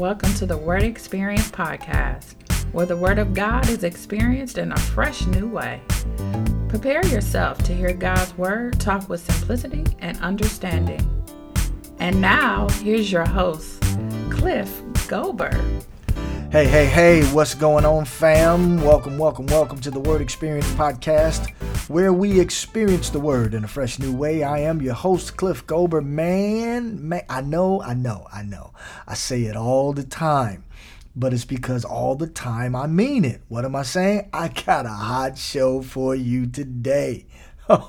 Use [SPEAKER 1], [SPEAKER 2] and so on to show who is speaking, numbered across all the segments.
[SPEAKER 1] Welcome to the Word Experience Podcast, where the Word of God is experienced in a fresh new way. Prepare yourself to hear God's Word talk with simplicity and understanding. And now, here's your host, Cliff Gober.
[SPEAKER 2] Hey, hey, hey, what's going on, fam? Welcome, welcome, welcome to the Word Experience Podcast, where we experience the Word in a fresh new way. I am your host, Cliff Gober. Man, man, I know, I know, I know. I say it all the time, but it's because all the time I mean it. What am I saying? I got a hot show for you today.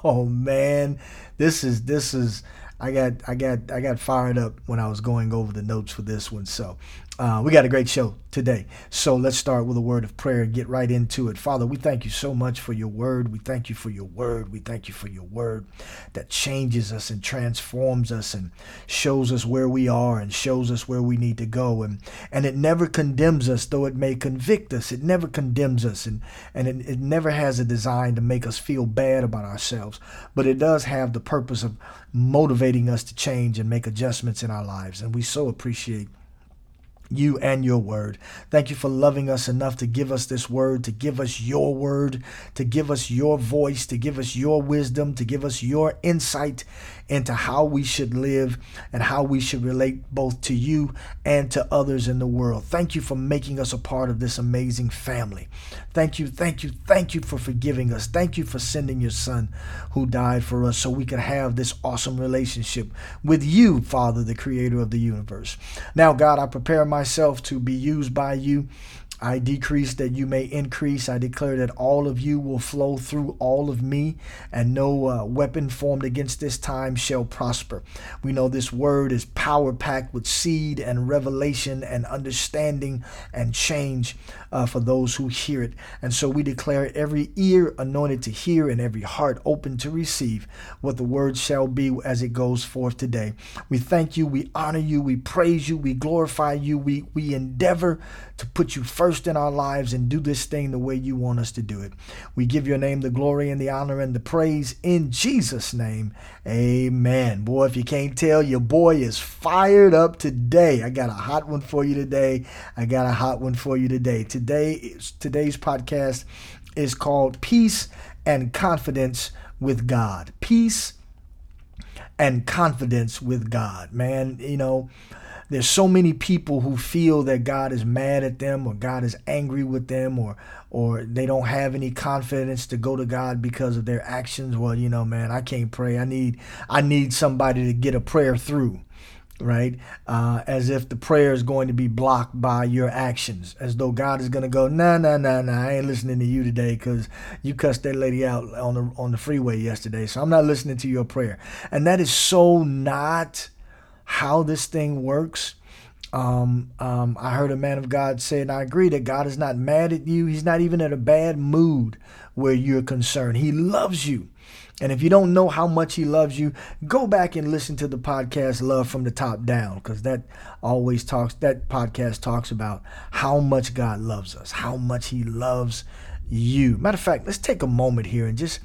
[SPEAKER 2] Oh, man, this is, this is, I got I got I got fired up when I was going over the notes for this one. So uh, we got a great show today. So let's start with a word of prayer and get right into it. Father, we thank you so much for your word. We thank you for your word. We thank you for your word that changes us and transforms us and shows us where we are and shows us where we need to go. And and it never condemns us, though it may convict us. It never condemns us and, and it, it never has a design to make us feel bad about ourselves. But it does have the purpose of motivating us to change and make adjustments in our lives. And we so appreciate you and your word. Thank you for loving us enough to give us this word, to give us your word, to give us your voice, to give us your wisdom, to give us your insight into how we should live and how we should relate both to you and to others in the world. Thank you for making us a part of this amazing family. Thank you, thank you, thank you for forgiving us. Thank you for sending your son who died for us so we could have this awesome relationship with you, Father, the creator of the universe. Now, God, I prepare myself to be used by you I decrease that you may increase. I declare that all of you will flow through all of me, and no uh, weapon formed against this time shall prosper. We know this word is power packed with seed and revelation and understanding and change uh, for those who hear it. And so we declare every ear anointed to hear and every heart open to receive what the word shall be as it goes forth today. We thank you, we honor you, we praise you, we glorify you, we, we endeavor to put you first in our lives and do this thing the way you want us to do it. We give your name the glory and the honor and the praise in Jesus' name. Amen. Boy, if you can't tell, your boy is fired up today. I got a hot one for you today. I got a hot one for you today. Today is today's podcast is called Peace and Confidence with God. Peace and confidence with God. Man, you know, there's so many people who feel that God is mad at them or God is angry with them or or they don't have any confidence to go to God because of their actions. Well, you know, man, I can't pray. I need I need somebody to get a prayer through right? Uh, as if the prayer is going to be blocked by your actions, as though God is going to go, nah, nah, nah, nah, I ain't listening to you today because you cussed that lady out on the on the freeway yesterday, so I'm not listening to your prayer. And that is so not how this thing works. Um, um, I heard a man of God say, and I agree that God is not mad at you. He's not even in a bad mood where you're concerned. He loves you. And if you don't know how much he loves you, go back and listen to the podcast Love from the Top Down because that always talks that podcast talks about how much God loves us, how much he loves you. Matter of fact, let's take a moment here and just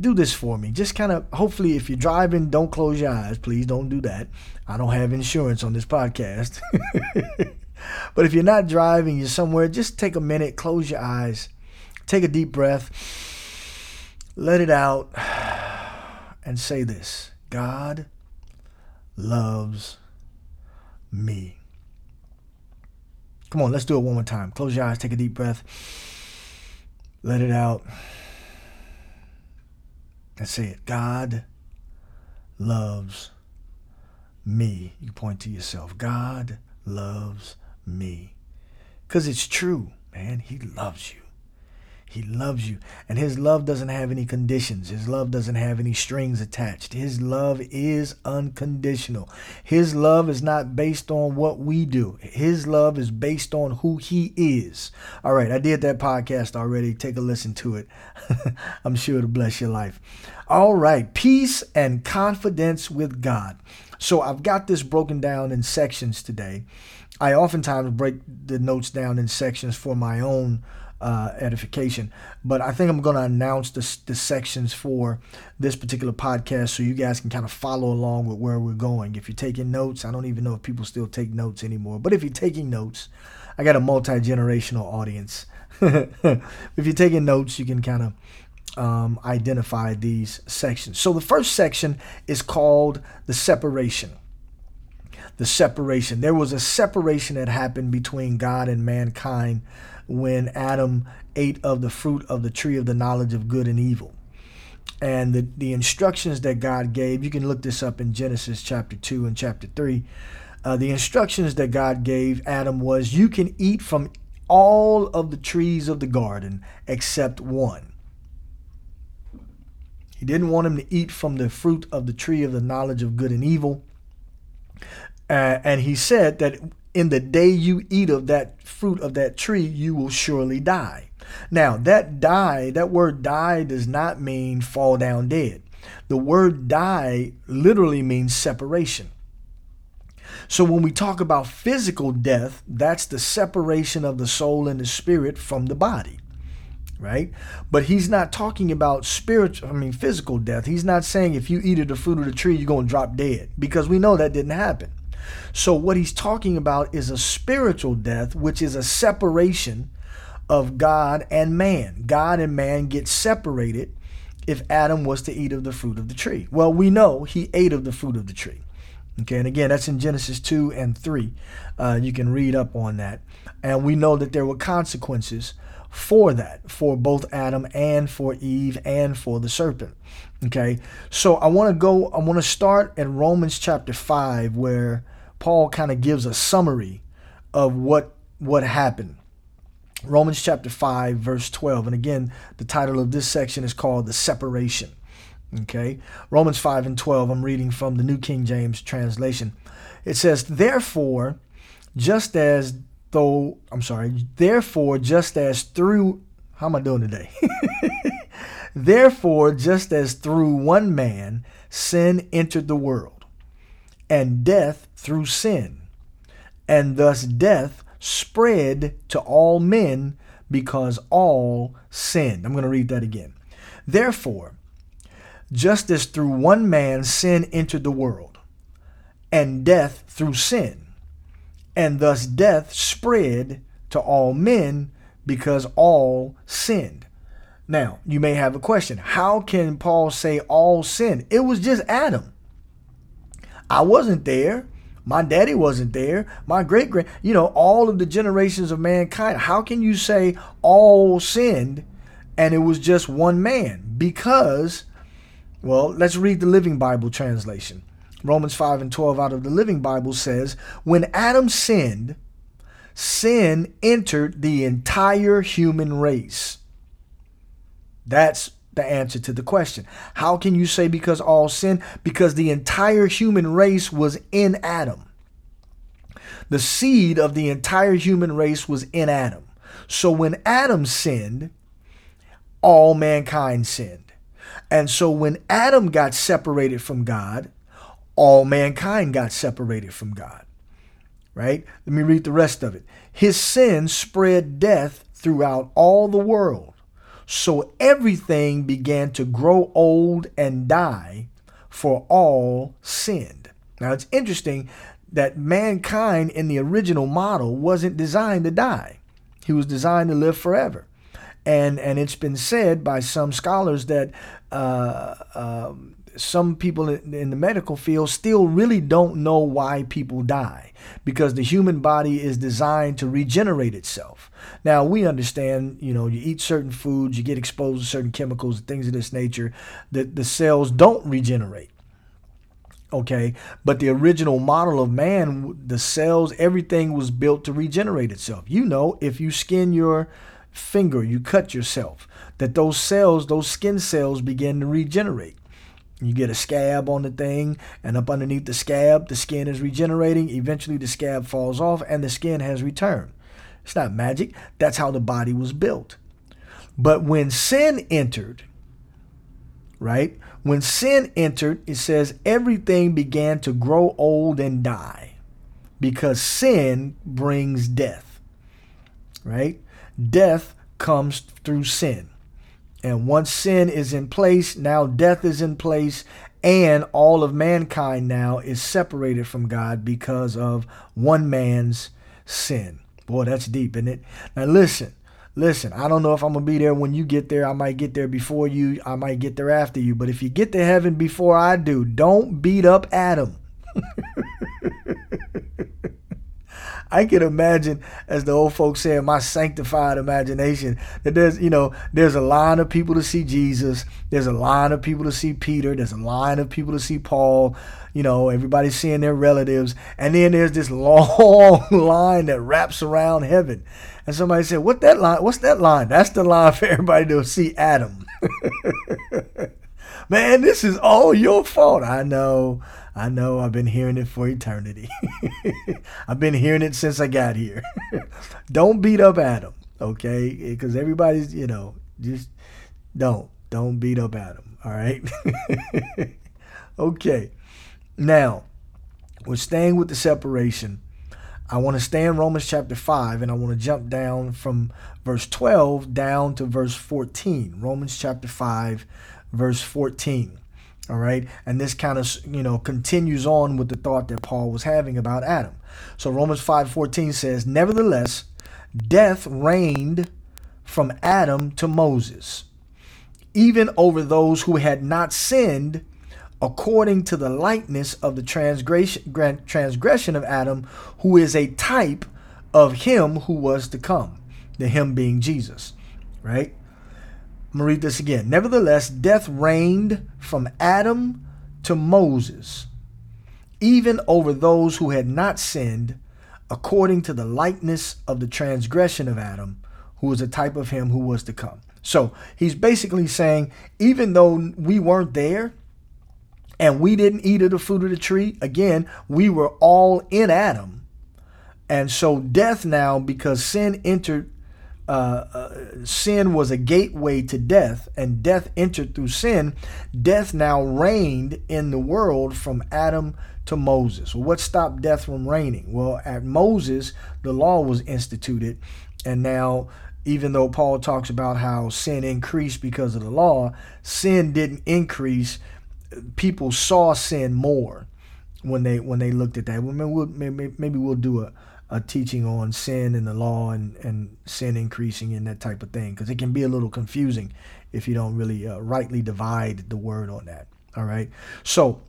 [SPEAKER 2] do this for me. Just kind of, hopefully, if you're driving, don't close your eyes. Please don't do that. I don't have insurance on this podcast. but if you're not driving, you're somewhere, just take a minute, close your eyes, take a deep breath, let it out, and say this God loves me. Come on, let's do it one more time. Close your eyes, take a deep breath, let it out. And say it. God loves me. You point to yourself. God loves me. Because it's true, man. He loves you. He loves you. And his love doesn't have any conditions. His love doesn't have any strings attached. His love is unconditional. His love is not based on what we do. His love is based on who he is. All right, I did that podcast already. Take a listen to it. I'm sure it'll bless your life. All right, peace and confidence with God. So I've got this broken down in sections today. I oftentimes break the notes down in sections for my own uh, edification. But I think I'm going to announce the, the sections for this particular podcast so you guys can kind of follow along with where we're going. If you're taking notes, I don't even know if people still take notes anymore. But if you're taking notes, I got a multi generational audience. if you're taking notes, you can kind of um, identify these sections. So the first section is called the separation. The separation. There was a separation that happened between God and mankind when Adam ate of the fruit of the tree of the knowledge of good and evil. And the, the instructions that God gave, you can look this up in Genesis chapter 2 and chapter 3. Uh, the instructions that God gave Adam was you can eat from all of the trees of the garden except one. He didn't want him to eat from the fruit of the tree of the knowledge of good and evil. Uh, and he said that in the day you eat of that fruit of that tree, you will surely die. Now, that die, that word die does not mean fall down dead. The word die literally means separation. So when we talk about physical death, that's the separation of the soul and the spirit from the body. Right? But he's not talking about spiritual, I mean, physical death. He's not saying if you eat of the fruit of the tree, you're going to drop dead because we know that didn't happen. So, what he's talking about is a spiritual death, which is a separation of God and man. God and man get separated if Adam was to eat of the fruit of the tree. Well, we know he ate of the fruit of the tree. Okay, and again, that's in Genesis 2 and 3. Uh, you can read up on that. And we know that there were consequences for that, for both Adam and for Eve and for the serpent. Okay, so I want to go, I want to start in Romans chapter 5, where Paul kind of gives a summary of what what happened. Romans chapter 5 verse 12 and again the title of this section is called the separation. Okay? Romans 5 and 12 I'm reading from the New King James translation. It says therefore just as though I'm sorry, therefore just as through how am I doing today? therefore just as through one man sin entered the world and death through sin. And thus death spread to all men because all sinned. I'm going to read that again. Therefore, just as through one man sin entered the world, and death through sin, and thus death spread to all men because all sinned. Now, you may have a question. How can Paul say all sin? It was just Adam. I wasn't there. My daddy wasn't there. My great grand, you know, all of the generations of mankind. How can you say all sinned and it was just one man? Because, well, let's read the Living Bible translation. Romans 5 and 12 out of the Living Bible says, When Adam sinned, sin entered the entire human race. That's the answer to the question. How can you say because all sin? Because the entire human race was in Adam. The seed of the entire human race was in Adam. So when Adam sinned, all mankind sinned. And so when Adam got separated from God, all mankind got separated from God. Right? Let me read the rest of it. His sin spread death throughout all the world so everything began to grow old and die, for all sinned. Now it's interesting that mankind in the original model wasn't designed to die. He was designed to live forever. And, and it's been said by some scholars that uh, um, some people in the medical field still really don't know why people die because the human body is designed to regenerate itself. Now, we understand, you know, you eat certain foods, you get exposed to certain chemicals, things of this nature, that the cells don't regenerate. Okay, but the original model of man, the cells, everything was built to regenerate itself. You know, if you skin your finger, you cut yourself, that those cells, those skin cells begin to regenerate. You get a scab on the thing, and up underneath the scab, the skin is regenerating. Eventually, the scab falls off, and the skin has returned. It's not magic. That's how the body was built. But when sin entered, right? When sin entered, it says everything began to grow old and die because sin brings death, right? Death comes through sin. And once sin is in place, now death is in place, and all of mankind now is separated from God because of one man's sin. Boy, that's deep, isn't it? Now, listen, listen, I don't know if I'm going to be there when you get there. I might get there before you, I might get there after you. But if you get to heaven before I do, don't beat up Adam. I can imagine, as the old folks say, in my sanctified imagination, that there's, you know, there's a line of people to see Jesus. There's a line of people to see Peter. There's a line of people to see Paul. You know, everybody's seeing their relatives. And then there's this long line that wraps around heaven. And somebody said, What that line? What's that line? That's the line for everybody to see Adam. Man, this is all your fault. I know. I know I've been hearing it for eternity. I've been hearing it since I got here. don't beat up Adam, okay? Because everybody's, you know, just don't. Don't beat up Adam, all right? okay. Now, we're staying with the separation. I want to stay in Romans chapter 5 and I want to jump down from verse 12 down to verse 14. Romans chapter 5, verse 14. All right. And this kind of, you know, continues on with the thought that Paul was having about Adam. So Romans 5:14 says, "Nevertheless, death reigned from Adam to Moses, even over those who had not sinned, according to the likeness of the transgression transgression of Adam, who is a type of him who was to come, the him being Jesus." Right? I'm going to read this again. Nevertheless, death reigned from Adam to Moses, even over those who had not sinned, according to the likeness of the transgression of Adam, who was a type of him who was to come. So he's basically saying, even though we weren't there and we didn't eat of the fruit of the tree, again, we were all in Adam. And so death now, because sin entered uh, uh, sin was a gateway to death, and death entered through sin, death now reigned in the world from Adam to Moses. Well, what stopped death from reigning? Well, at Moses, the law was instituted, and now, even though Paul talks about how sin increased because of the law, sin didn't increase. People saw sin more when they when they looked at that. Well, maybe we'll, maybe, maybe we'll do a a teaching on sin and the law and, and sin increasing and that type of thing because it can be a little confusing if you don't really uh, rightly divide the word on that. All right. So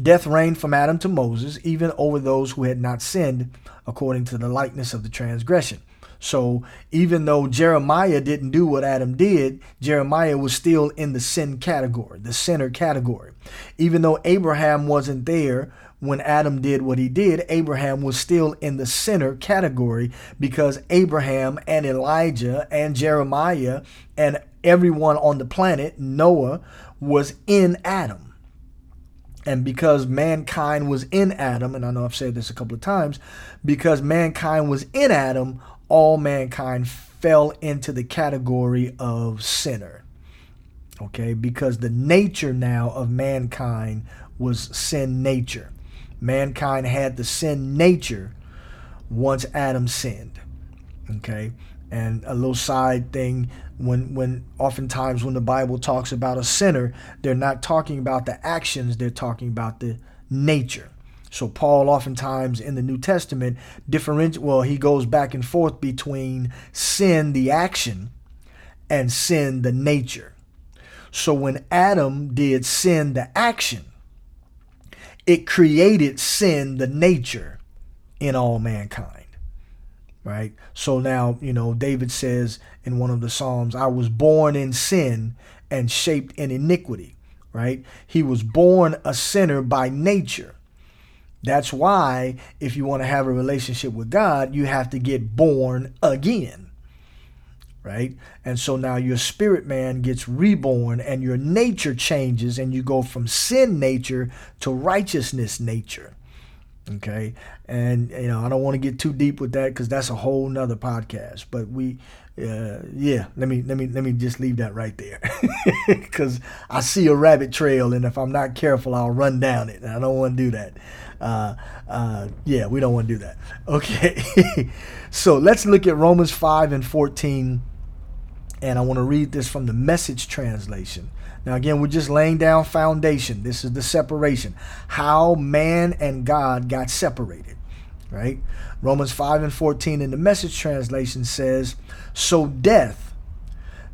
[SPEAKER 2] death reigned from Adam to Moses, even over those who had not sinned according to the likeness of the transgression. So even though Jeremiah didn't do what Adam did, Jeremiah was still in the sin category, the sinner category. Even though Abraham wasn't there when Adam did what he did, Abraham was still in the sinner category because Abraham and Elijah and Jeremiah and everyone on the planet, Noah, was in Adam. And because mankind was in Adam, and I know I've said this a couple of times, because mankind was in Adam, all mankind fell into the category of sinner. Okay, because the nature now of mankind was sin nature mankind had the sin nature once Adam sinned. Okay? And a little side thing when when oftentimes when the Bible talks about a sinner, they're not talking about the actions, they're talking about the nature. So Paul oftentimes in the New Testament different well, he goes back and forth between sin the action and sin the nature. So when Adam did sin the action, it created sin, the nature, in all mankind. Right? So now, you know, David says in one of the Psalms, I was born in sin and shaped in iniquity. Right? He was born a sinner by nature. That's why, if you want to have a relationship with God, you have to get born again right? And so now your spirit man gets reborn and your nature changes and you go from sin nature to righteousness nature. Okay. And, you know, I don't want to get too deep with that because that's a whole nother podcast. But we, uh, yeah, let me, let me, let me just leave that right there because I see a rabbit trail and if I'm not careful, I'll run down it. And I don't want to do that. Uh, uh, yeah, we don't want to do that. Okay. so let's look at Romans 5 and 14 And I want to read this from the message translation. Now, again, we're just laying down foundation. This is the separation. How man and God got separated, right? Romans 5 and 14 in the message translation says, So death,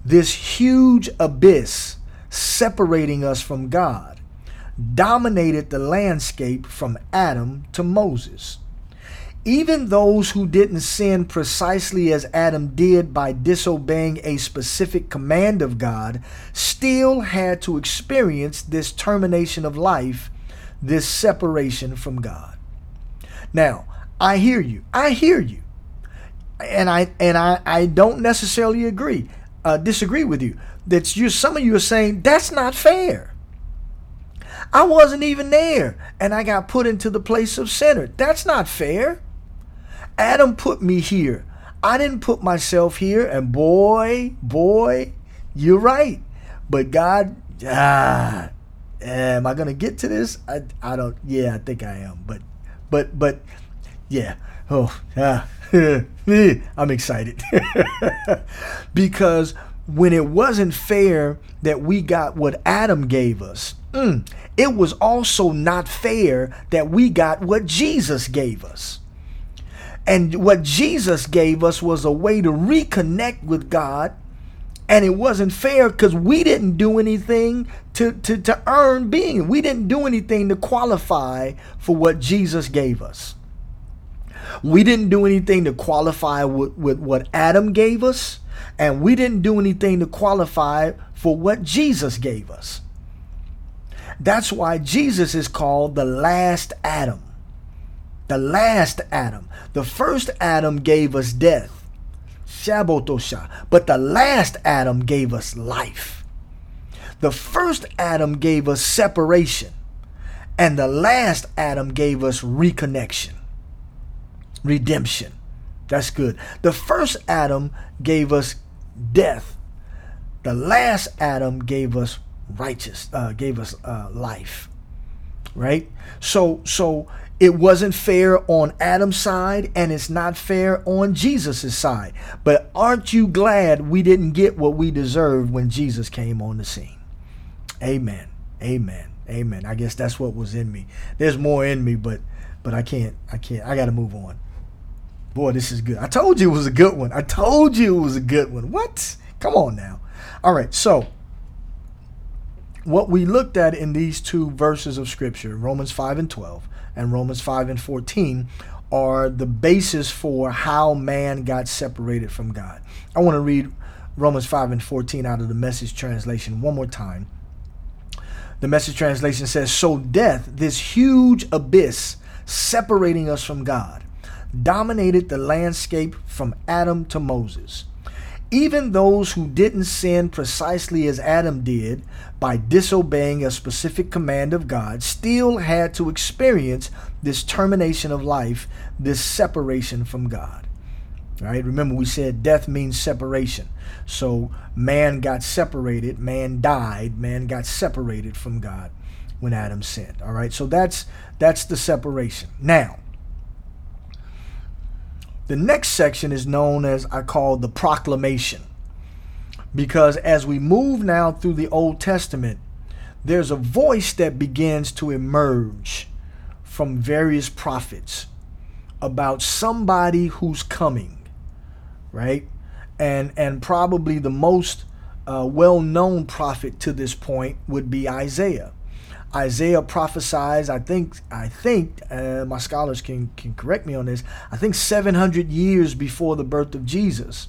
[SPEAKER 2] this huge abyss separating us from God, dominated the landscape from Adam to Moses. Even those who didn't sin precisely as Adam did by disobeying a specific command of God still had to experience this termination of life, this separation from God. Now, I hear you. I hear you. And I and I, I don't necessarily agree, uh, disagree with you. That you some of you are saying that's not fair. I wasn't even there and I got put into the place of sinner. That's not fair. Adam put me here. I didn't put myself here. And boy, boy, you're right. But God, ah, am I gonna get to this? I, I don't. Yeah, I think I am. But, but, but, yeah. Oh, ah, I'm excited because when it wasn't fair that we got what Adam gave us, mm, it was also not fair that we got what Jesus gave us. And what Jesus gave us was a way to reconnect with God. And it wasn't fair because we didn't do anything to, to, to earn being. We didn't do anything to qualify for what Jesus gave us. We didn't do anything to qualify with, with what Adam gave us. And we didn't do anything to qualify for what Jesus gave us. That's why Jesus is called the last Adam the last Adam. The first Adam gave us death, Shabotosha, but the last Adam gave us life. The first Adam gave us separation, and the last Adam gave us reconnection, redemption. That's good. The first Adam gave us death. The last Adam gave us righteous, uh, gave us uh, life. Right. So so it wasn't fair on Adam's side and it's not fair on Jesus' side. But aren't you glad we didn't get what we deserved when Jesus came on the scene? Amen. Amen. Amen. I guess that's what was in me. There's more in me, but but I can't I can't I got to move on. Boy, this is good. I told you it was a good one. I told you it was a good one. What? Come on now. All right. So, what we looked at in these two verses of scripture, Romans 5 and 12, and Romans 5 and 14 are the basis for how man got separated from God. I want to read Romans 5 and 14 out of the message translation one more time. The message translation says, So death, this huge abyss separating us from God, dominated the landscape from Adam to Moses. Even those who didn't sin precisely as Adam did by disobeying a specific command of God still had to experience this termination of life, this separation from God. Right? Remember, we said death means separation. So man got separated, man died, man got separated from God when Adam sinned. All right, so that's that's the separation. Now, the next section is known as I call the proclamation. Because as we move now through the Old Testament, there's a voice that begins to emerge from various prophets about somebody who's coming, right? And and probably the most uh, well-known prophet to this point would be Isaiah. Isaiah prophesies, I think, I think, uh, my scholars can, can correct me on this, I think 700 years before the birth of Jesus,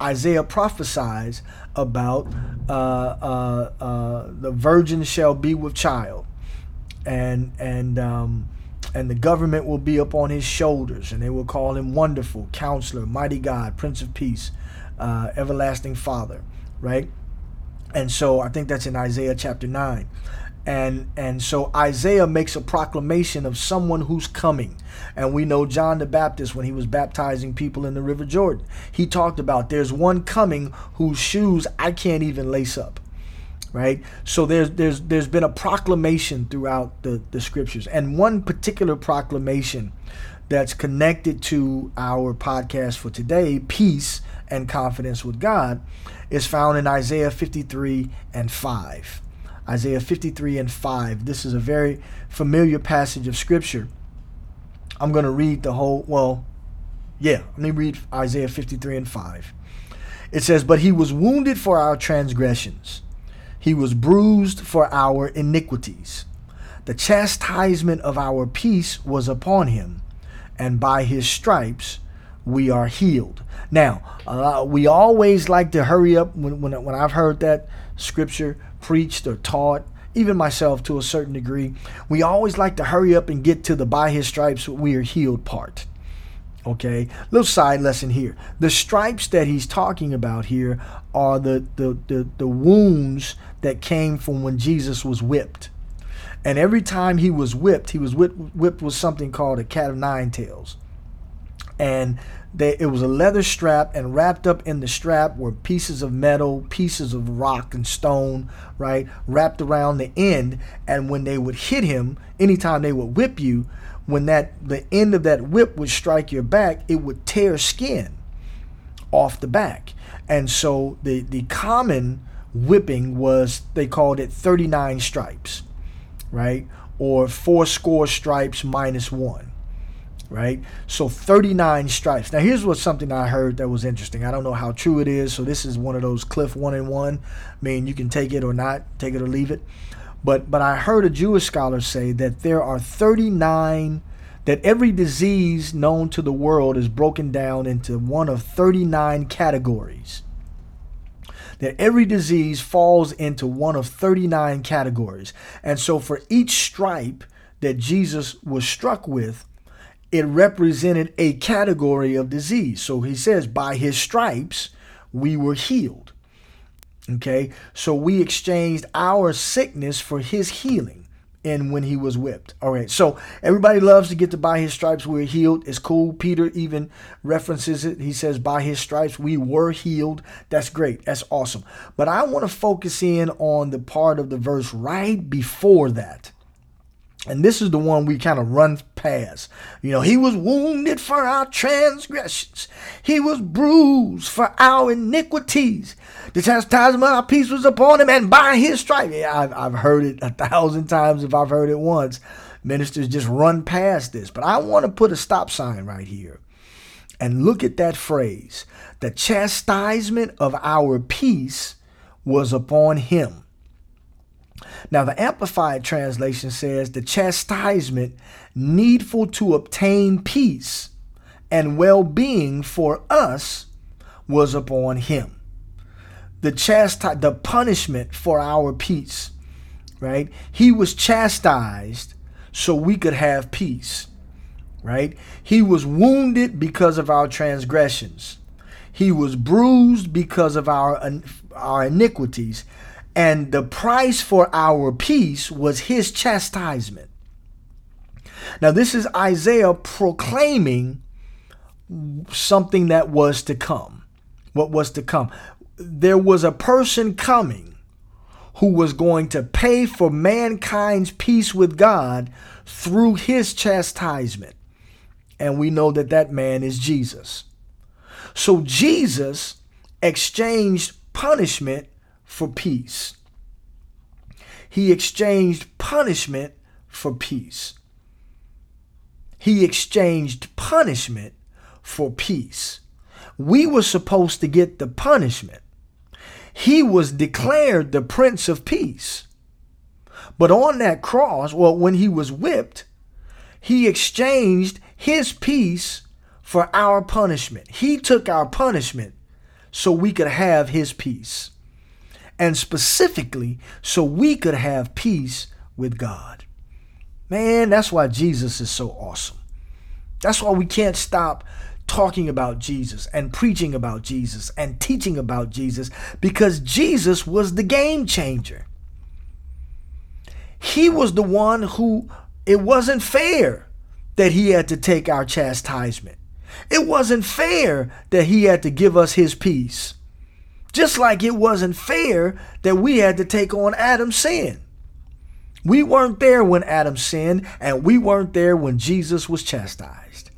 [SPEAKER 2] Isaiah prophesies about uh, uh, uh, the virgin shall be with child, and and um, and the government will be upon his shoulders, and they will call him Wonderful, Counselor, Mighty God, Prince of Peace, uh, Everlasting Father, right? And so I think that's in Isaiah chapter nine and and so Isaiah makes a proclamation of someone who's coming. And we know John the Baptist when he was baptizing people in the river Jordan he talked about there's one coming whose shoes I can't even lace up right? So there's there's there's been a proclamation throughout the the scriptures. And one particular proclamation that's connected to our podcast for today, Peace and Confidence with God, is found in Isaiah 53 and 5. Isaiah 53 and 5. This is a very familiar passage of Scripture. I'm going to read the whole, well, yeah, let me read Isaiah 53 and 5. It says, But he was wounded for our transgressions, he was bruised for our iniquities. The chastisement of our peace was upon him, and by his stripes we are healed. Now, uh, we always like to hurry up when, when, when I've heard that scripture preached or taught, even myself to a certain degree. We always like to hurry up and get to the by his stripes we are healed part. Okay, little side lesson here. The stripes that he's talking about here are the, the, the, the wounds that came from when Jesus was whipped. And every time he was whipped, he was whipped, whipped with something called a cat of nine tails. And they, it was a leather strap, and wrapped up in the strap were pieces of metal, pieces of rock and stone, right? Wrapped around the end. And when they would hit him, anytime they would whip you, when that the end of that whip would strike your back, it would tear skin off the back. And so the, the common whipping was they called it 39 stripes, right? Or four score stripes minus one, right? So 39 stripes. Now here's what something I heard that was interesting. I don't know how true it is. So this is one of those cliff one and one. I mean, you can take it or not, take it or leave it. But but I heard a Jewish scholar say that there are 39 that every disease known to the world is broken down into one of 39 categories. That every disease falls into one of 39 categories. And so for each stripe that Jesus was struck with, it represented a category of disease. So he says, by his stripes, we were healed. Okay, so we exchanged our sickness for his healing and when he was whipped. All right, so everybody loves to get to by his stripes we are healed. It's cool. Peter even references it. He says, by his stripes we were healed. That's great. That's awesome. But I want to focus in on the part of the verse right before that. And this is the one we kind of run past. You know, he was wounded for our transgressions, he was bruised for our iniquities. The chastisement of our peace was upon him, and by his stripes. Yeah, I've, I've heard it a thousand times if I've heard it once. Ministers just run past this. But I want to put a stop sign right here and look at that phrase. The chastisement of our peace was upon him. Now, the Amplified translation says the chastisement needful to obtain peace and well being for us was upon him. The chasti- the punishment for our peace, right? He was chastised so we could have peace, right? He was wounded because of our transgressions. He was bruised because of our, our iniquities and the price for our peace was his chastisement. Now, this is Isaiah proclaiming something that was to come. What was to come? There was a person coming who was going to pay for mankind's peace with God through his chastisement. And we know that that man is Jesus. So Jesus exchanged punishment for peace. He exchanged punishment for peace. He exchanged punishment for peace. We were supposed to get the punishment. He was declared the Prince of Peace. But on that cross, well, when he was whipped, he exchanged his peace for our punishment. He took our punishment so we could have his peace and specifically so we could have peace with God. Man, that's why Jesus is so awesome. That's why we can't stop talking about Jesus and preaching about Jesus and teaching about Jesus because Jesus was the game changer. He was the one who it wasn't fair that he had to take our chastisement. It wasn't fair that he had to give us his peace. Just like it wasn't fair that we had to take on Adam's sin. We weren't there when Adam sinned, and we weren't there when Jesus was chastised.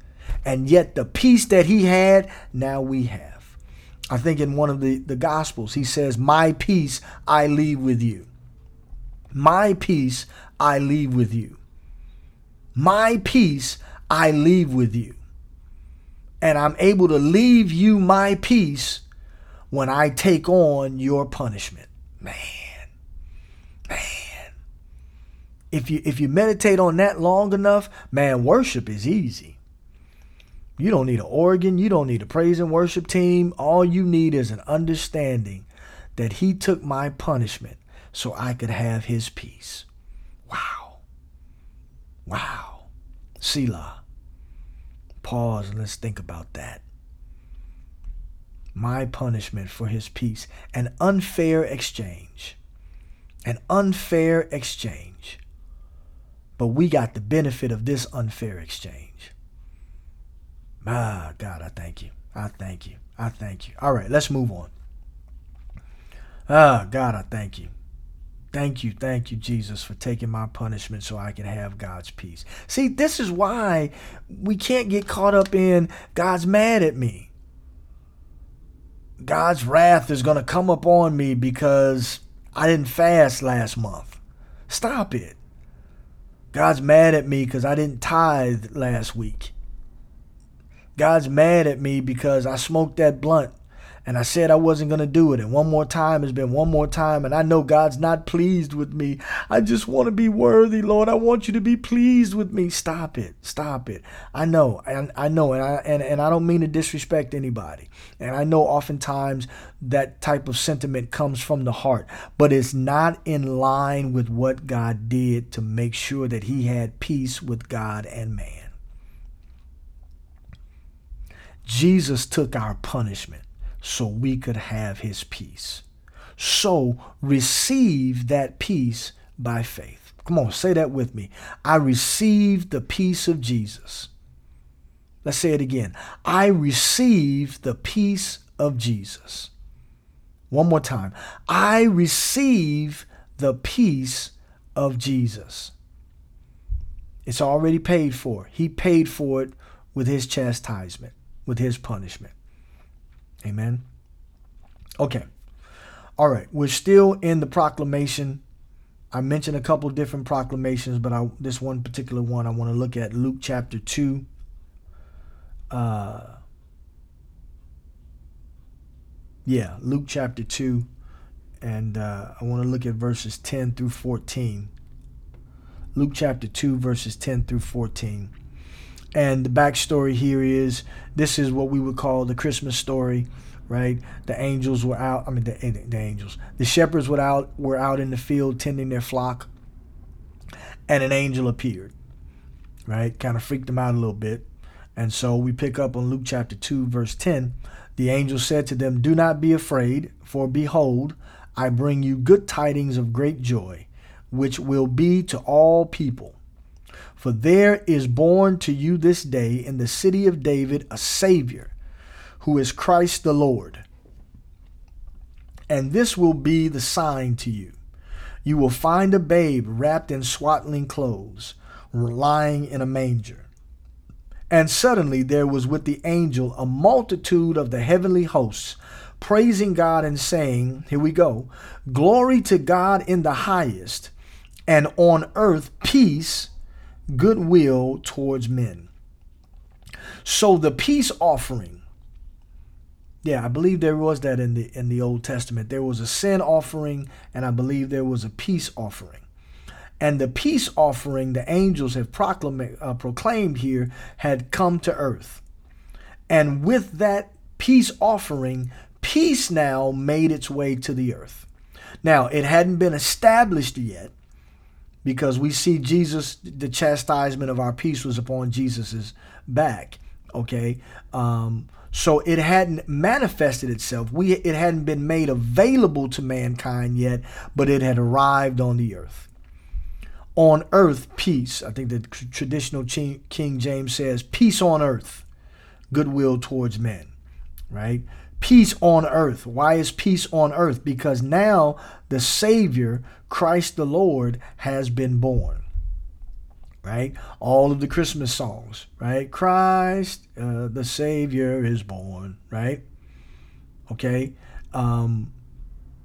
[SPEAKER 2] And yet, the peace that he had, now we have. I think in one of the, the Gospels, he says, My peace I leave with you. My peace I leave with you. My peace I leave with you. And I'm able to leave you my peace when I take on your punishment. Man, man. If you if you meditate on that long enough, man, worship is easy. You don't need an organ, you don't need a praise and worship team. All you need is an understanding that he took my punishment so I could have his peace. Wow. Wow. Selah. Pause and let's think about that. My punishment for his peace. An unfair exchange. An unfair exchange. But we got the benefit of this unfair exchange. Ah, God, I thank you. I thank you. I thank you. All right, let's move on. Ah, God, I thank you. Thank you, thank you, Jesus, for taking my punishment so I can have God's peace. See, this is why we can't get caught up in God's mad at me. God's wrath is going to come upon me because I didn't fast last month. Stop it. God's mad at me because I didn't tithe last week. God's mad at me because I smoked that blunt and I said I wasn't going to do it. And one more time has been one more time. And I know God's not pleased with me. I just want to be worthy, Lord. I want you to be pleased with me. Stop it. Stop it. I know. And I, know. And I, and, and I don't mean to disrespect anybody. And I know oftentimes that type of sentiment comes from the heart. But it's not in line with what God did to make sure that he had peace with God and man. Jesus took our punishment so we could have his peace. So receive that peace by faith. Come on, say that with me. I receive the peace of Jesus. Let's say it again. I receive the peace of Jesus. One more time. I receive the peace of Jesus. It's already paid for. He paid for it with his chastisement, with his punishment. Amen. Okay. All right. We're still in the proclamation. I mentioned a couple different proclamations, but I, this one particular one I want to look at Luke chapter 2. Uh, yeah, Luke chapter 2. And uh, I want to look at verses 10 through 14. Luke chapter 2, verses 10 through 14. And the backstory here is this is what we would call the Christmas story, right? The angels were out. I mean, the, eh, the angels, the shepherds were out were out in the field tending their flock, and an angel appeared, right? Kind of freaked them out a little bit. And so we pick up on Luke chapter 2, verse 10. The angel said to them, Do not be afraid, for behold, I bring you good tidings of great joy, which will be to all people. For there is born to you this day in the city of David a Savior, who is Christ the Lord. And this will be the sign to you. You will find a babe wrapped in swaddling clothes, lying in a manger. And suddenly there was with the angel a multitude of the heavenly hosts, praising God and saying, Here we go, Glory to God in the highest, and on earth peace goodwill towards men. So the peace offering, yeah, I believe there was that in the in the Old Testament. There was a sin offering, and I believe there was a peace offering. And the peace offering the angels have proclaimed, uh, proclaimed here had come to earth. And with that peace offering, peace now made its way to the earth. Now, it hadn't been established yet, because we see Jesus, the chastisement of our peace was upon Jesus's back. Okay. Um, so it hadn't manifested itself. We it hadn't been made available to mankind yet, but it had arrived on the earth. On earth, peace. I think the traditional King James says, peace on earth, goodwill towards men. Right? Peace on earth. Why is peace on earth? Because now the Savior Christ the Lord has been born. right? All of the Christmas songs, right? Christ, uh, the Savior is born, right? Okay, um,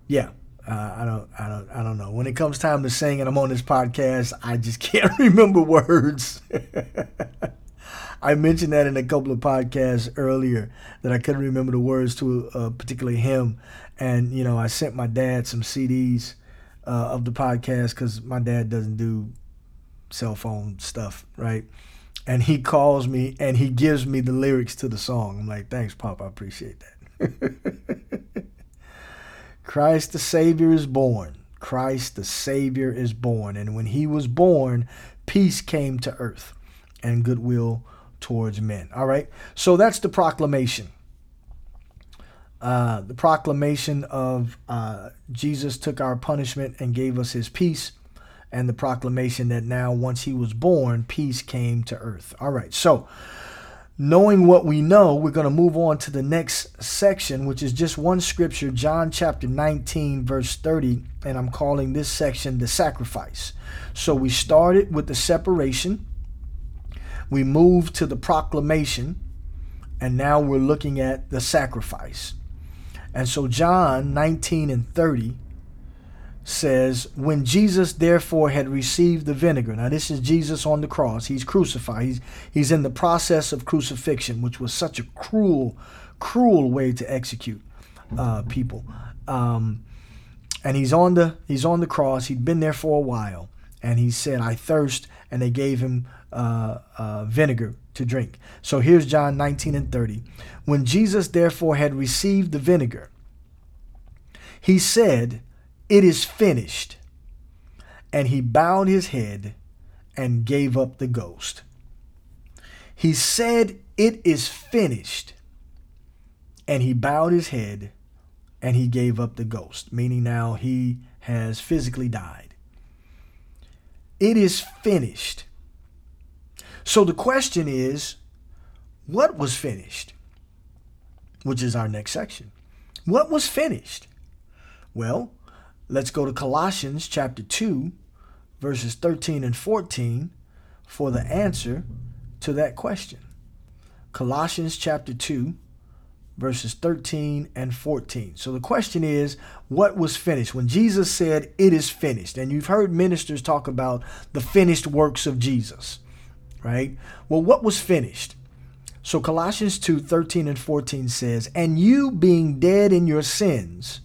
[SPEAKER 2] yeah. Uh, I don't, I don't, I don't know. When it comes time to sing, and I'm on this podcast, I just can't remember words. I mentioned that in a couple of podcasts earlier that I couldn't remember the words to a particular hymn, and you know, I sent my dad some CDs uh, of the podcast because my dad doesn't do cell phone stuff, right? And he calls me and he gives me the lyrics to the song. I'm like, thanks, Pop. I appreciate that. Christ the Savior is born. Christ the Savior is born. And when he was born, peace came to earth and goodwill towards men. All right. So that's the proclamation. Uh, the proclamation of uh, Jesus took our punishment and gave us his peace and the proclamation that now, once he was born, peace came to earth. All right, so knowing what we know, we're going to move on to the next section, which is just one scripture, John chapter 19, verse 30, and I'm calling this section the sacrifice. So we started with the separation, we moved to the proclamation, and now we're looking at the sacrifice. And so, John 19 and 30 says, When Jesus therefore had received the vinegar, now this is Jesus on the cross, he's crucified, he's, he's in the process of crucifixion, which was such a cruel, cruel way to execute uh, people. Um, and he's on the he's on the cross. He'd been there for a while, and he said, "I thirst," and they gave him uh, uh, vinegar to drink. So here's John 19 and 30. When Jesus therefore had received the vinegar, he said, it is finished. And he bowed his head and gave up the ghost. He said, It is finished. And he bowed his head and he gave up the ghost, meaning now he has physically died. It is finished. So the question is, what was finished? Which is our next section. What was finished? Well, Let's go to Colossians chapter 2, verses 13 and 14 for the answer to that question. Colossians chapter 2, verses 13 and 14. So the question is, what was finished? When Jesus said, It is finished, and you've heard ministers talk about the finished works of Jesus, right? Well, what was finished? So Colossians 2 13 and 14 says, And you being dead in your sins,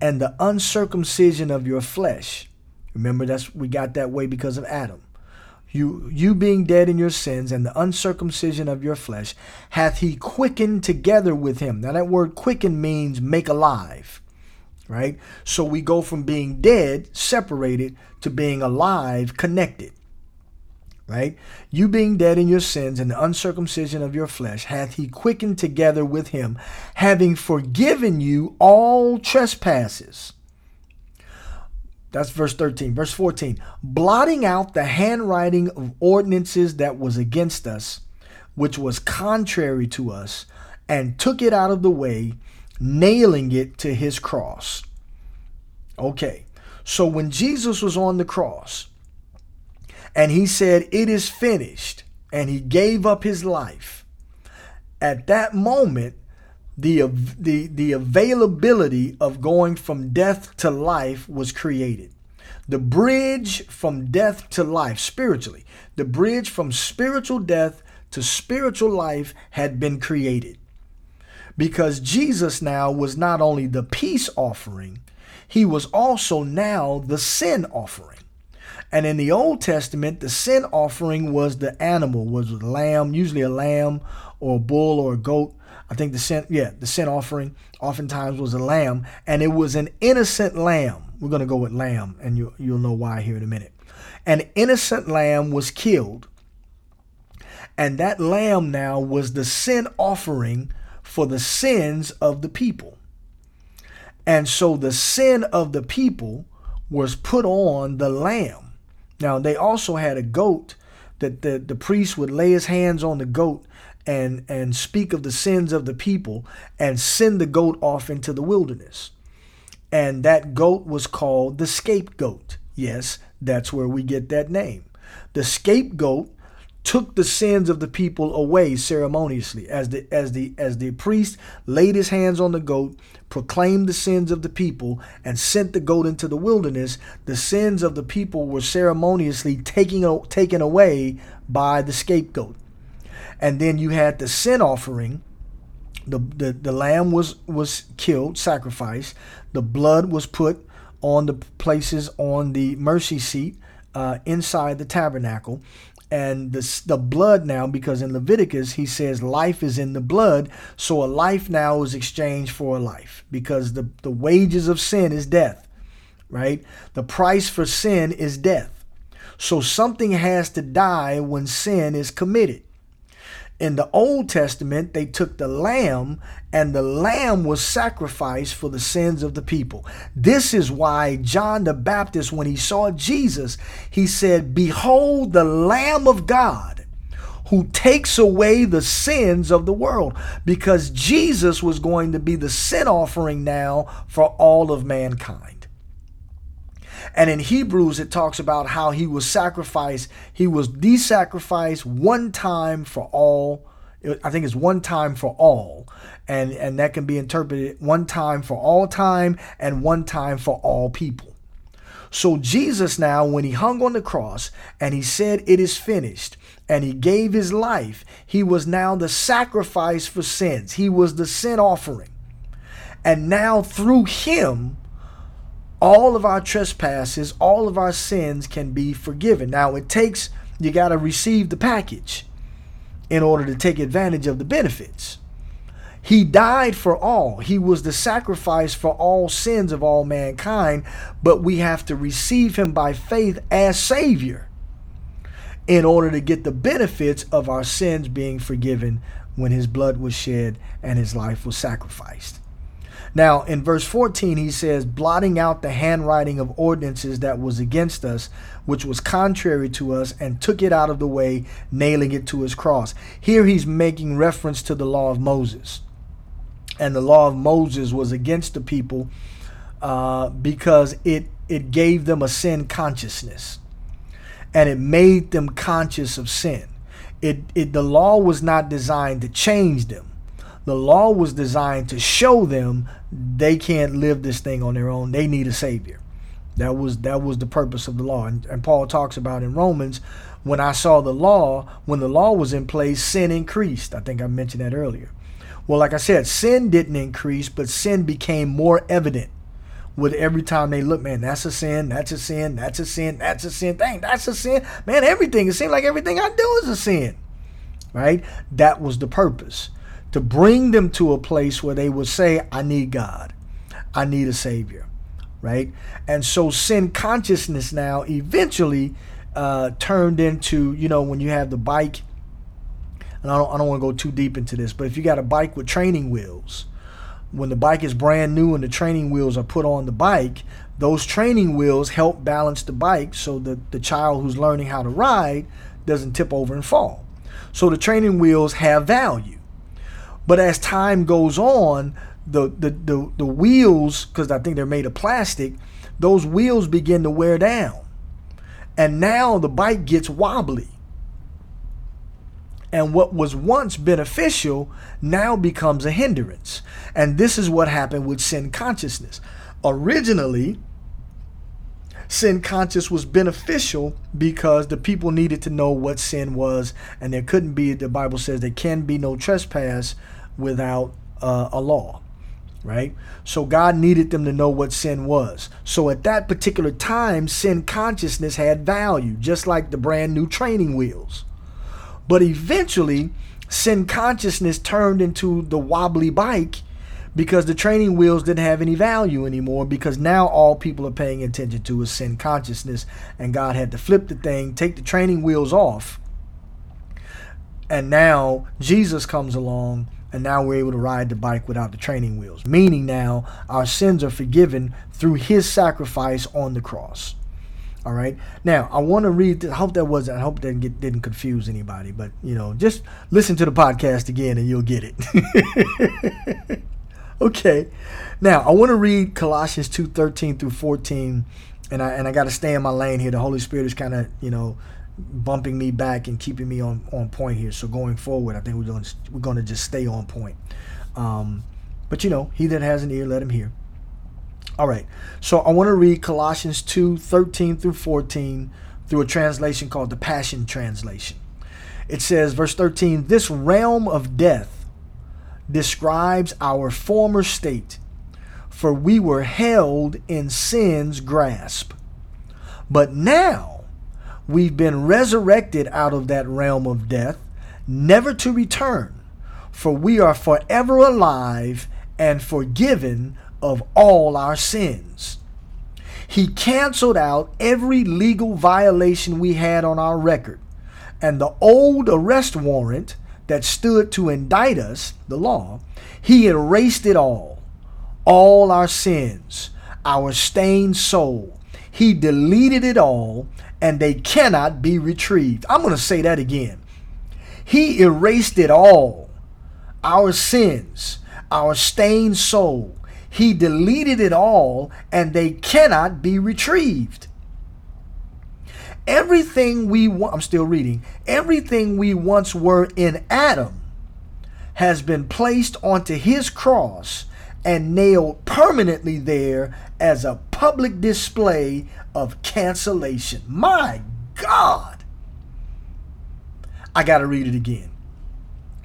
[SPEAKER 2] and the uncircumcision of your flesh. Remember that's we got that way because of Adam. You you being dead in your sins and the uncircumcision of your flesh hath he quickened together with him. Now that word quicken means make alive. Right? So we go from being dead, separated, to being alive, connected right? You being dead in your sins and the uncircumcision of your flesh, hath he quickened together with him, having forgiven you all trespasses. That's verse 13. Verse 14. Blotting out the handwriting of ordinances that was against us, which was contrary to us, and took it out of the way, nailing it to his cross. Okay, so when Jesus was on the cross, and he said, It is finished. And he gave up his life. At that moment, the, the, the availability of going from death to life was created. The bridge from death to life, spiritually, the bridge from spiritual death to spiritual life had been created. Because Jesus now was not only the peace offering, he was also now the sin offering. And in the Old Testament, the sin offering was the animal, was a lamb, usually a lamb or a bull or a goat. I think the sin, yeah, the sin offering oftentimes was a lamb, and it was an innocent lamb. We're going to go with lamb, and you, you'll know why here in a minute. An innocent lamb was killed, and that lamb now was the sin offering for the sins of the people. And so the sin of the people was put on the lamb. Now, they also had a goat that the, the priest would lay his hands on the goat and, and speak of the sins of the people and send the goat off into the wilderness. And that goat was called the scapegoat. Yes, that's where we get that name. The scapegoat took the sins of the people away ceremoniously. As the as the as the priest laid his hands on the goat proclaimed the sins of the people and sent the goat into the wilderness the sins of the people were ceremoniously taken taken away by the scapegoat. And then you had the sin offering. The, the, the lamb was was killed sacrificed. The blood was put on the places on the mercy seat uh, inside the tabernacle and the, the blood now because in leviticus he says life is in the blood so a life now is exchanged for a life because the, the wages of sin is death right? The price for sin is death. So something has to die when sin is committed in the Old Testament, they took the lamb, and the lamb was sacrificed for the sins of the people. This is why John the Baptist, when he saw Jesus, he said, Behold the Lamb of God who takes away the sins of the world. Because Jesus was going to be the sin offering now for all of mankind. And in Hebrews, it talks about how he was sacrificed. He was the sacrifice one time for all. I think it's one time for all. And, and that can be interpreted one time for all time and one time for all people. So Jesus now, when he hung on the cross and he said, It is finished, and he gave his life, he was now the sacrifice for sins. He was the sin offering. And now through him, all of our trespasses, all of our sins can be forgiven. Now, it takes, you got to receive the package in order to take advantage of the benefits. He died for all. He was the sacrifice for all sins of all mankind, but we have to receive him by faith as Savior in order to get the benefits of our sins being forgiven when his blood was shed and his life was sacrificed. Now, in verse 14, he says, blotting out the handwriting of ordinances that was against us, which was contrary to us, and took it out of the way, nailing it to his cross. Here he's making reference to the law of Moses. And the law of Moses was against the people uh, because it, it gave them a sin consciousness and it made them conscious of sin. It, it, the law was not designed to change them the law was designed to show them they can't live this thing on their own. They need a savior. That was that was the purpose of the law. And, and Paul talks about in Romans, when I saw the law, when the law was in place, sin increased. I think I mentioned that earlier. Well, like I said, sin didn't increase, but sin became more evident with every time they look, man, that's a sin, that's a sin, that's a sin, that's a sin. Dang, that's a sin. Man, everything. It seems like everything I do is a sin. Right? That was the purpose to bring them to a place where they would say, I need God. I need a Savior. Right? And so sin consciousness now eventually uh, turned into, you know, when you have the bike, and I don't, I don't want to go too deep into this, but if you got a bike with training wheels, when the bike is brand new and the training wheels are put on the bike, those training wheels help balance the bike so that the child who's learning how to ride doesn't tip over and fall. So the training wheels have value. But as time goes on, the the the, the wheels, because I think they're made of plastic, those wheels begin to wear down. And now the bike gets wobbly. And what was once beneficial now becomes a hindrance. And this is what happened with sin consciousness. Originally, sin conscious was beneficial because the people needed to know what sin was, and there couldn't be, the Bible says, there can be no trespass without uh, a law, right? So God needed them to know what sin was. So at that particular time, sin consciousness had value, just like the brand new training wheels. But eventually, sin consciousness turned into the wobbly bike because the training wheels didn't have any value anymore because now all people are paying attention to is sin consciousness and God had to flip the thing, take the training wheels off. And now Jesus comes along and now we're able to ride the bike without the training wheels. Meaning now our sins are forgiven through his sacrifice on the cross. All right. Now I want to read. I hope that wasn't. I hope that didn't, didn't confuse anybody. But you know, just listen to the podcast again and you'll get it. okay. Now I want to read Colossians two thirteen through fourteen, and I and I got to stay in my lane here. The Holy Spirit is kind of you know bumping me back and keeping me on, on point here. So going forward, I think we're going to, we're going to just stay on point. Um, but you know, he that has an ear, let him hear. All right. So I want to read Colossians 2 13 through 14 through a translation called the Passion Translation. It says, verse 13, this realm of death describes our former state, for we were held in sin's grasp. But now we've been resurrected out of that realm of death, never to return, for we are forever alive and forgiven of all our sins. He canceled out every legal violation we had on our record, and the old arrest warrant that stood to indict us, the law, he erased it all. All our sins, our stained soul. He deleted it all, and they cannot be retrieved. I'm going to say that again. He erased it all. Our sins, our stained soul, he deleted it all, and they cannot be retrieved. Everything we want, I'm still reading, everything we once were in Adam has been placed onto his cross and nailed permanently there as a public display of cancellation. My God! I got to read it again.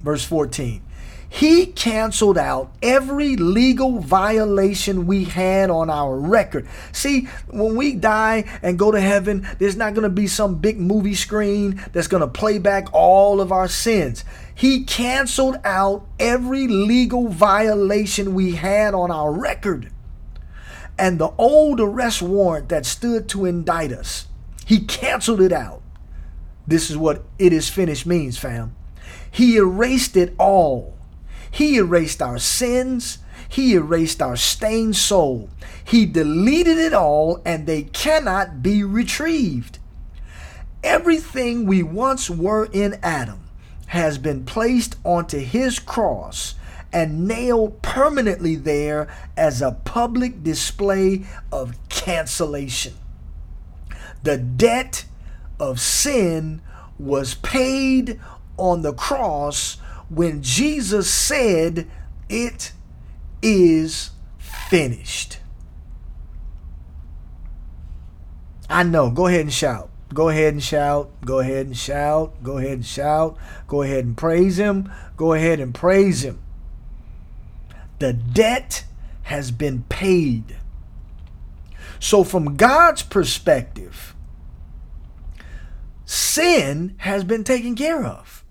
[SPEAKER 2] Verse 14. He canceled out every legal violation we had on our record. See, when we die and go to heaven, there's not going to be some big movie screen that's going to play back all of our sins. He canceled out every legal violation we had on our record. And the old arrest warrant that stood to indict us, he canceled it out. This is what it is finished means, fam. He erased it all he erased our sins. He erased our stained soul. He deleted it all, and they cannot be retrieved. Everything we once were in Adam has been placed onto his cross and nailed permanently there as a public display of cancellation. The debt of sin was paid on the cross when Jesus said, It is finished. I know. Go ahead and shout. Go ahead and shout. Go ahead and shout. Go ahead and shout. Go ahead and praise Him. Go ahead and praise Him. The debt has been paid. So, from God's perspective, sin has been taken care of.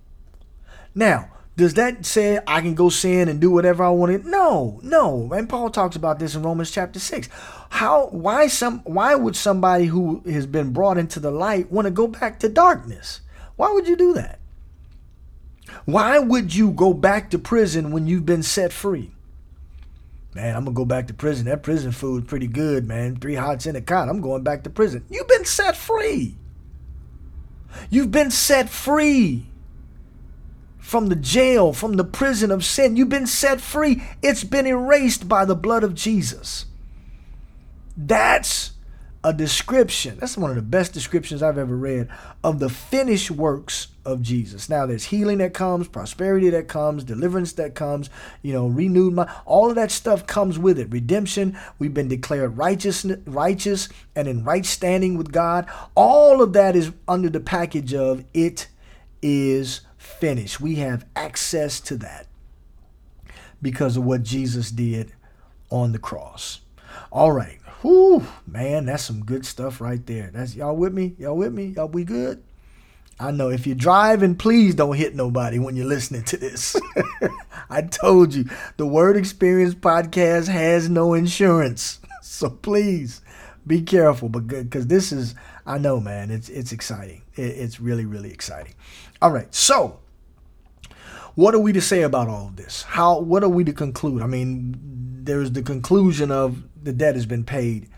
[SPEAKER 2] Now, does that say I can go sin and do whatever I want? No, no. And Paul talks about this in Romans chapter 6. How why some why would somebody who has been brought into the light want to go back to darkness? Why would you do that? Why would you go back to prison when you've been set free? Man, I'm gonna go back to prison. That prison food's pretty good, man. Three hots in a cot. I'm going back to prison. You've been set free. You've been set free from the jail, from the prison of sin. You've been set free. It's been erased by the blood of Jesus. That's a description. That's one of the best descriptions I've ever read of the finished works of Jesus. Now there's healing that comes, prosperity that comes, deliverance that comes, you know, renewed mind. All of that stuff comes with it. Redemption, we've been declared righteous righteous and in right standing with God. All of that is under the package of it is finished. We have access to that because of what Jesus did on the cross. All right. Whew, man, that's some good stuff right there. That's y'all with me? Y'all with me? Y'all we good? I know if you're driving, please don't hit nobody when you're listening to this. I told you the Word Experience podcast has no insurance. So please be careful, but good because this is I know, man, it's it's exciting. It, it's really really exciting. All right, so what are we to say about all of this? How what are we to conclude? I mean, there's the conclusion of the debt has been paid,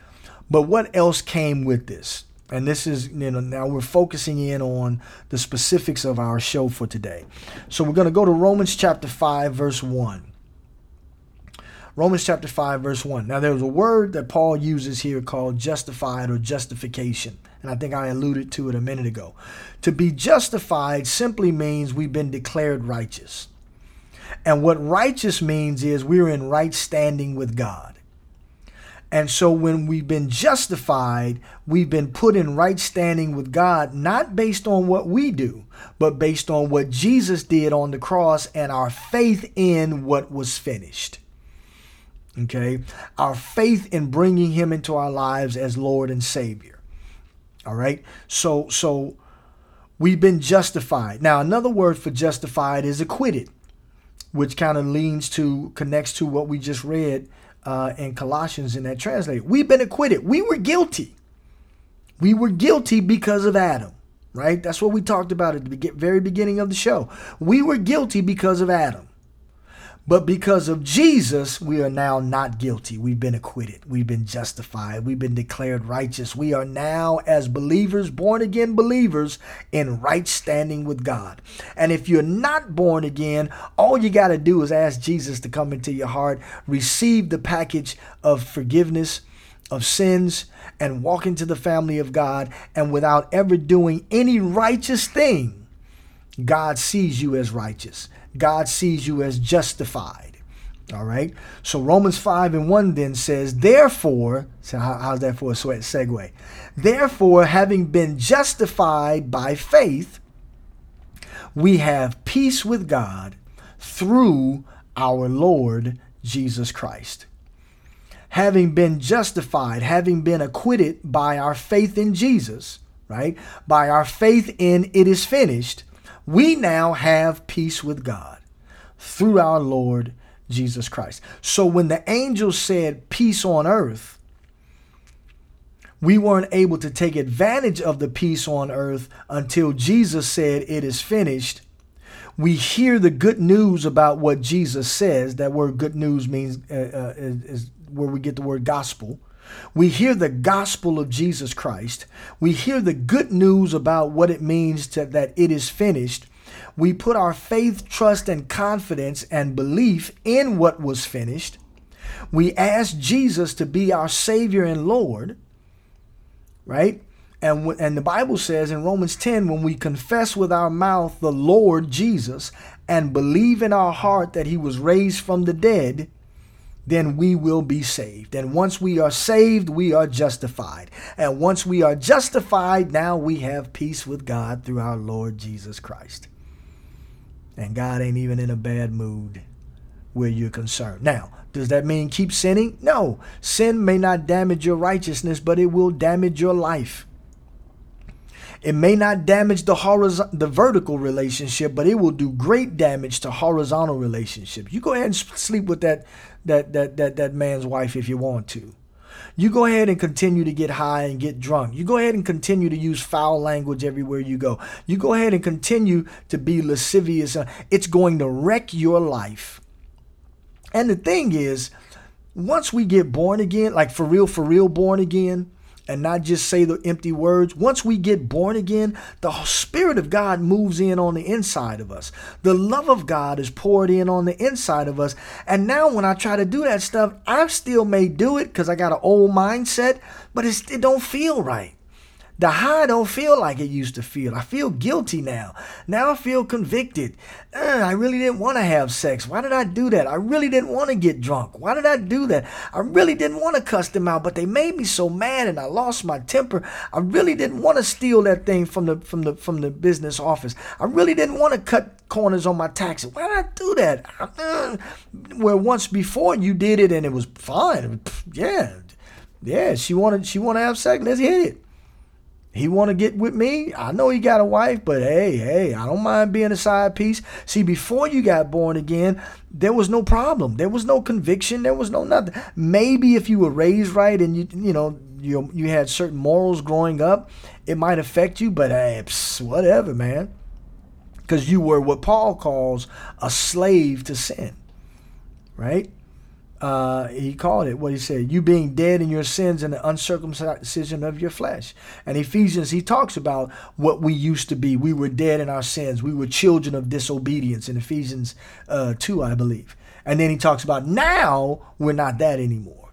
[SPEAKER 2] but what else came with this? And this is, you know, now we're focusing in on the specifics of our show for today. So we're going to go to Romans chapter 5, verse 1. Romans chapter 5, verse 1. Now, there's a word that Paul uses here called justified or justification. And I think I alluded to it a minute ago. To be justified simply means we've been declared righteous. And what righteous means is we're in right standing with God. And so when we've been justified, we've been put in right standing with God, not based on what we do, but based on what Jesus did on the cross and our faith in what was finished. Okay? Our faith in bringing him into our lives as Lord and Savior. All right? So so we've been justified. Now another word for justified is acquitted, which kind of leans to connects to what we just read uh, in Colossians in that translate. We've been acquitted. We were guilty. We were guilty because of Adam, right? That's what we talked about at the very beginning of the show. We were guilty because of Adam. But because of Jesus, we are now not guilty. We've been acquitted. We've been justified. We've been declared righteous. We are now, as believers, born again believers, in right standing with God. And if you're not born again, all you got to do is ask Jesus to come into your heart, receive the package of forgiveness of sins, and walk into the family of God. And without ever doing any righteous thing, God sees you as righteous. God sees you as justified. All right. So Romans 5 and 1 then says, Therefore, so how, how's that for a sweat segue? Therefore, having been justified by faith, we have peace with God through our Lord Jesus Christ. Having been justified, having been acquitted by our faith in Jesus, right? By our faith in it is finished, we now have peace with God through our Lord Jesus Christ. So when the angels said peace on earth, we weren't able to take advantage of the peace on earth until Jesus said it is finished. We hear the good news about what Jesus says. That word good news means uh, uh, is, is where we get the word gospel. We hear the gospel of Jesus Christ. We hear the good news about what it means to, that it is finished. We put our faith, trust, and confidence and belief in what was finished. We ask Jesus to be our Savior and Lord, right? And, and the Bible says in Romans 10 when we confess with our mouth the Lord Jesus and believe in our heart that he was raised from the dead, then we will be saved. And once we are saved, we are justified. And once we are justified, now we have peace with God through our Lord Jesus Christ. And God ain't even in a bad mood where you're concerned. Now, does that mean keep sinning? No. Sin may not damage your righteousness, but it will damage your life. It may not damage the horizontal, the vertical relationship, but it will do great damage to horizontal relationships. You go ahead and sleep with that that that that that man's wife if you want to. You go ahead and continue to get high and get drunk. You go ahead and continue to use foul language everywhere you go. You go ahead and continue to be lascivious. It's going to wreck your life. And the thing is, once we get born again, like for real, for real born again, and not just say the empty words. Once we get born again, the Spirit of God moves in on the inside of us. The love of God is poured in on the inside of us. And now when I try to do that stuff, I still may do it because I got an old mindset, but it don't feel right. The high don't feel like it used to feel. I feel guilty now. Now I feel convicted. Uh, I really didn't want to have sex. Why did I do that? I really didn't want to get drunk. Why did I do that? I really didn't want to cuss them out, but they made me so mad and I lost my temper. I really didn't want to steal that thing from the from the from the business office. I really didn't want to cut corners on my taxes. Why did I do that? Uh, where once before you did it and it was fine. Yeah. Yeah, she wanted she want to have sex. Let's hit it. He want to get with me. I know he got a wife, but hey, hey, I don't mind being a side piece. See, before you got born again, there was no problem. There was no conviction. There was no nothing. Maybe if you were raised right and you you know you you had certain morals growing up, it might affect you. But hey, pss, whatever, man. Because you were what Paul calls a slave to sin, right? Uh, he called it what he said you being dead in your sins and the uncircumcision of your flesh and ephesians he talks about what we used to be we were dead in our sins we were children of disobedience in ephesians uh, 2 i believe And then he talks about now we're not that anymore,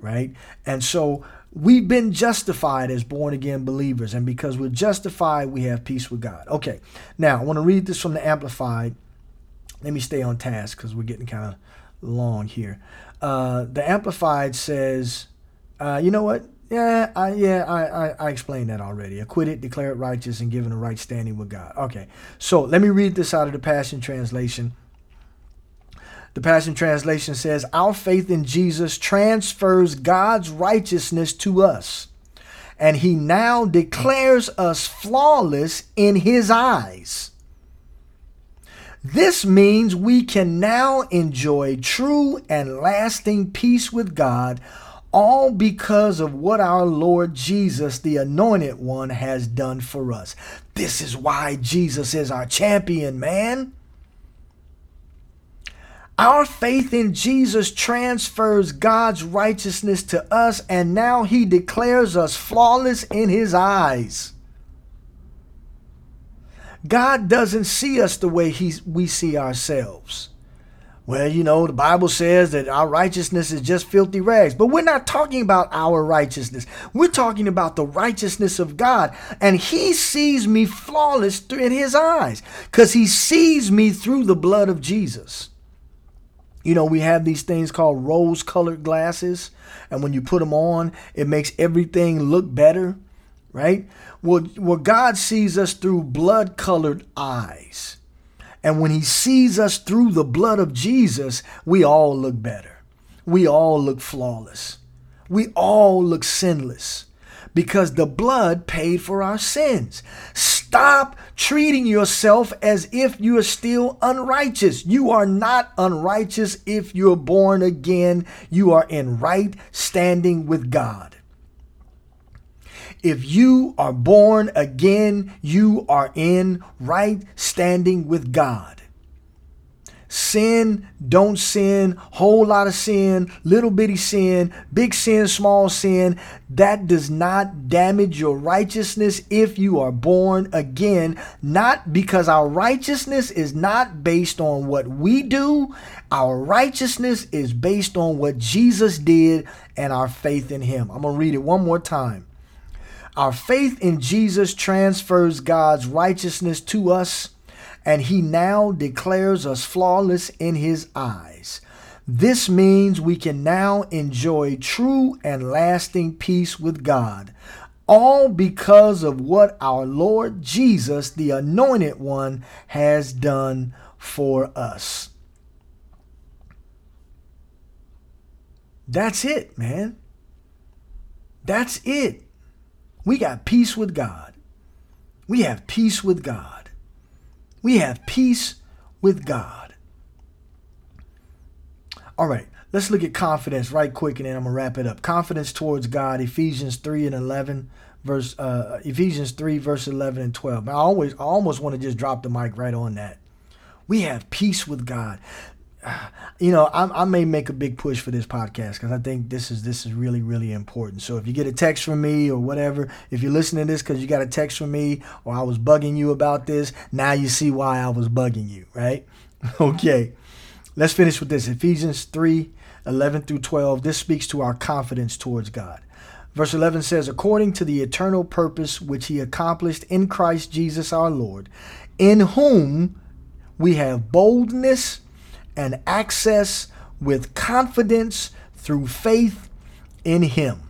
[SPEAKER 2] right? And so we've been justified as born again believers. And because we're justified, we have peace with God. Okay, now I want to read this from the Amplified. Let me stay on task because we're getting kind of long here. Uh, the Amplified says, uh, you know what? Yeah, I, yeah, I, I, I explained that already. Acquitted, declared righteous, and given a right standing with God. Okay, so let me read this out of the Passion Translation. The Passion Translation says, Our faith in Jesus transfers God's righteousness to us, and He now declares us flawless in His eyes. This means we can now enjoy true and lasting peace with God all because of what our Lord Jesus, the Anointed One, has done for us. This is why Jesus is our champion, man. Our faith in Jesus transfers God's righteousness to us, and now He declares us flawless in His eyes. God doesn't see us the way we see ourselves. Well, you know, the Bible says that our righteousness is just filthy rags. But we're not talking about our righteousness. We're talking about the righteousness of God. And He sees me flawless in His eyes because He sees me through the blood of Jesus. You know, we have these things called rose colored glasses. And when you put them on, it makes everything look better, right? Well, well God sees us through blood colored eyes. And when he sees us through the blood of Jesus, we all look better. We all look flawless. We all look sinless because the blood paid for our sins. Stop treating yourself as if you are still unrighteous. You are not unrighteous if you're born again. You are in right standing with God. If you are born again, you are in right standing with God. Sin, don't sin, whole lot of sin, little bitty sin, big sin, small sin, that does not damage your righteousness if you are born again. Not because our righteousness is not based on what we do, our righteousness is based on what Jesus did and our faith in Him. I'm going to read it one more time. Our faith in Jesus transfers God's righteousness to us, and He now declares us flawless in His eyes. This means we can now enjoy true and lasting peace with God, all because of what our Lord Jesus, the Anointed One, has done for us. That's it, man. That's it. We got peace with God. We have peace with God. We have peace with God. All right, let's look at confidence right quick and then I'm going to wrap it up. Confidence towards God, Ephesians 3 and 11 verse uh, Ephesians 3 verse 11 and 12. I always I almost want to just drop the mic right on that. We have peace with God you know, I, I, may make a big push for this podcast because I think this is this is really really important. So if you get a text from me or whatever, if you're listening to this because you got a text from me or I was bugging you about this, now you see why I was bugging you, right? okay, let's finish with this. Ephesians 3, 11 through 12. This speaks to our confidence towards God. Verse 11 says, According to the eternal purpose which he accomplished in Christ Jesus our Lord, in whom we have boldness and access with confidence through faith in Him.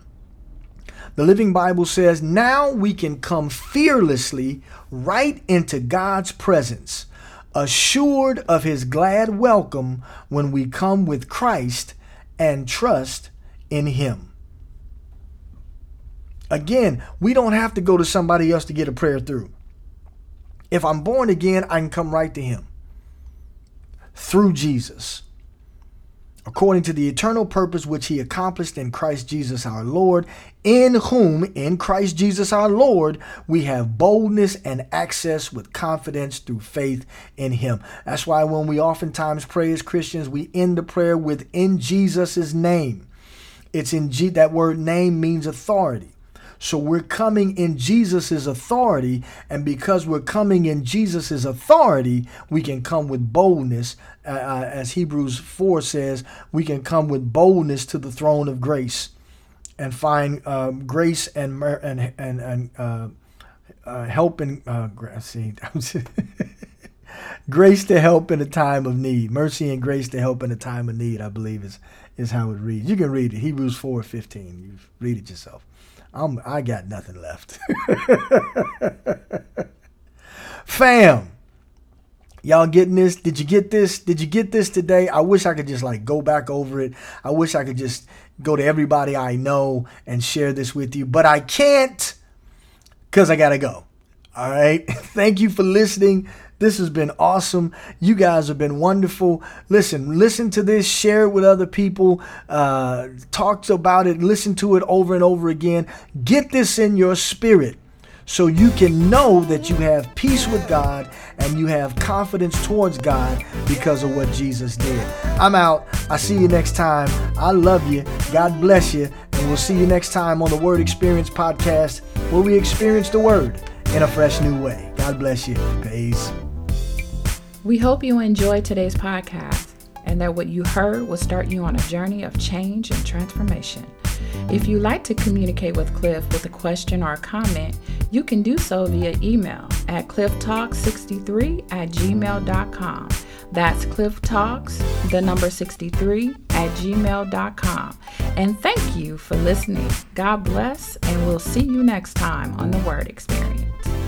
[SPEAKER 2] The Living Bible says, Now we can come fearlessly right into God's presence, assured of His glad welcome when we come with Christ and trust in Him. Again, we don't have to go to somebody else to get a prayer through. If I'm born again, I can come right to Him through Jesus, according to the eternal purpose which he accomplished in Christ Jesus our Lord, in whom, in Christ Jesus our Lord, we have boldness and access with confidence through faith in him. That's why when we oftentimes pray as Christians, we end the prayer with in Jesus' name. It's in G that word name means authority. So we're coming in Jesus' authority. And because we're coming in Jesus' authority, we can come with boldness. Uh, as Hebrews 4 says, we can come with boldness to the throne of grace and find uh, grace and, and, and, and uh, uh, help in, uh, see, grace to help in a time of need. Mercy and grace to help in a time of need, I believe is is how it reads. You can read it. Hebrews 4 15. You read it yourself. I'm I got nothing left. Fam. Y'all getting this? Did you get this? Did you get this today? I wish I could just like go back over it. I wish I could just go to everybody I know and share this with you, but I can't because I got to go. All right. Thank you for listening. This has been awesome. You guys have been wonderful. Listen, listen to this, share it with other people, uh, talk about it, listen to it over and over again. Get this in your spirit so you can know that you have peace with God and you have confidence towards God because of what Jesus did. I'm out. I see you next time. I love you. God bless you. And we'll see you next time on the Word Experience podcast where we experience the Word in a fresh new way. God bless you. Peace.
[SPEAKER 1] We hope you enjoyed today's podcast and that what you heard will start you on a journey of change and transformation. If you'd like to communicate with Cliff with a question or a comment, you can do so via email at clifftalk63 at gmail.com. That's clifftalks, the number 63 at gmail.com. And thank you for listening. God bless, and we'll see you next time on the Word Experience.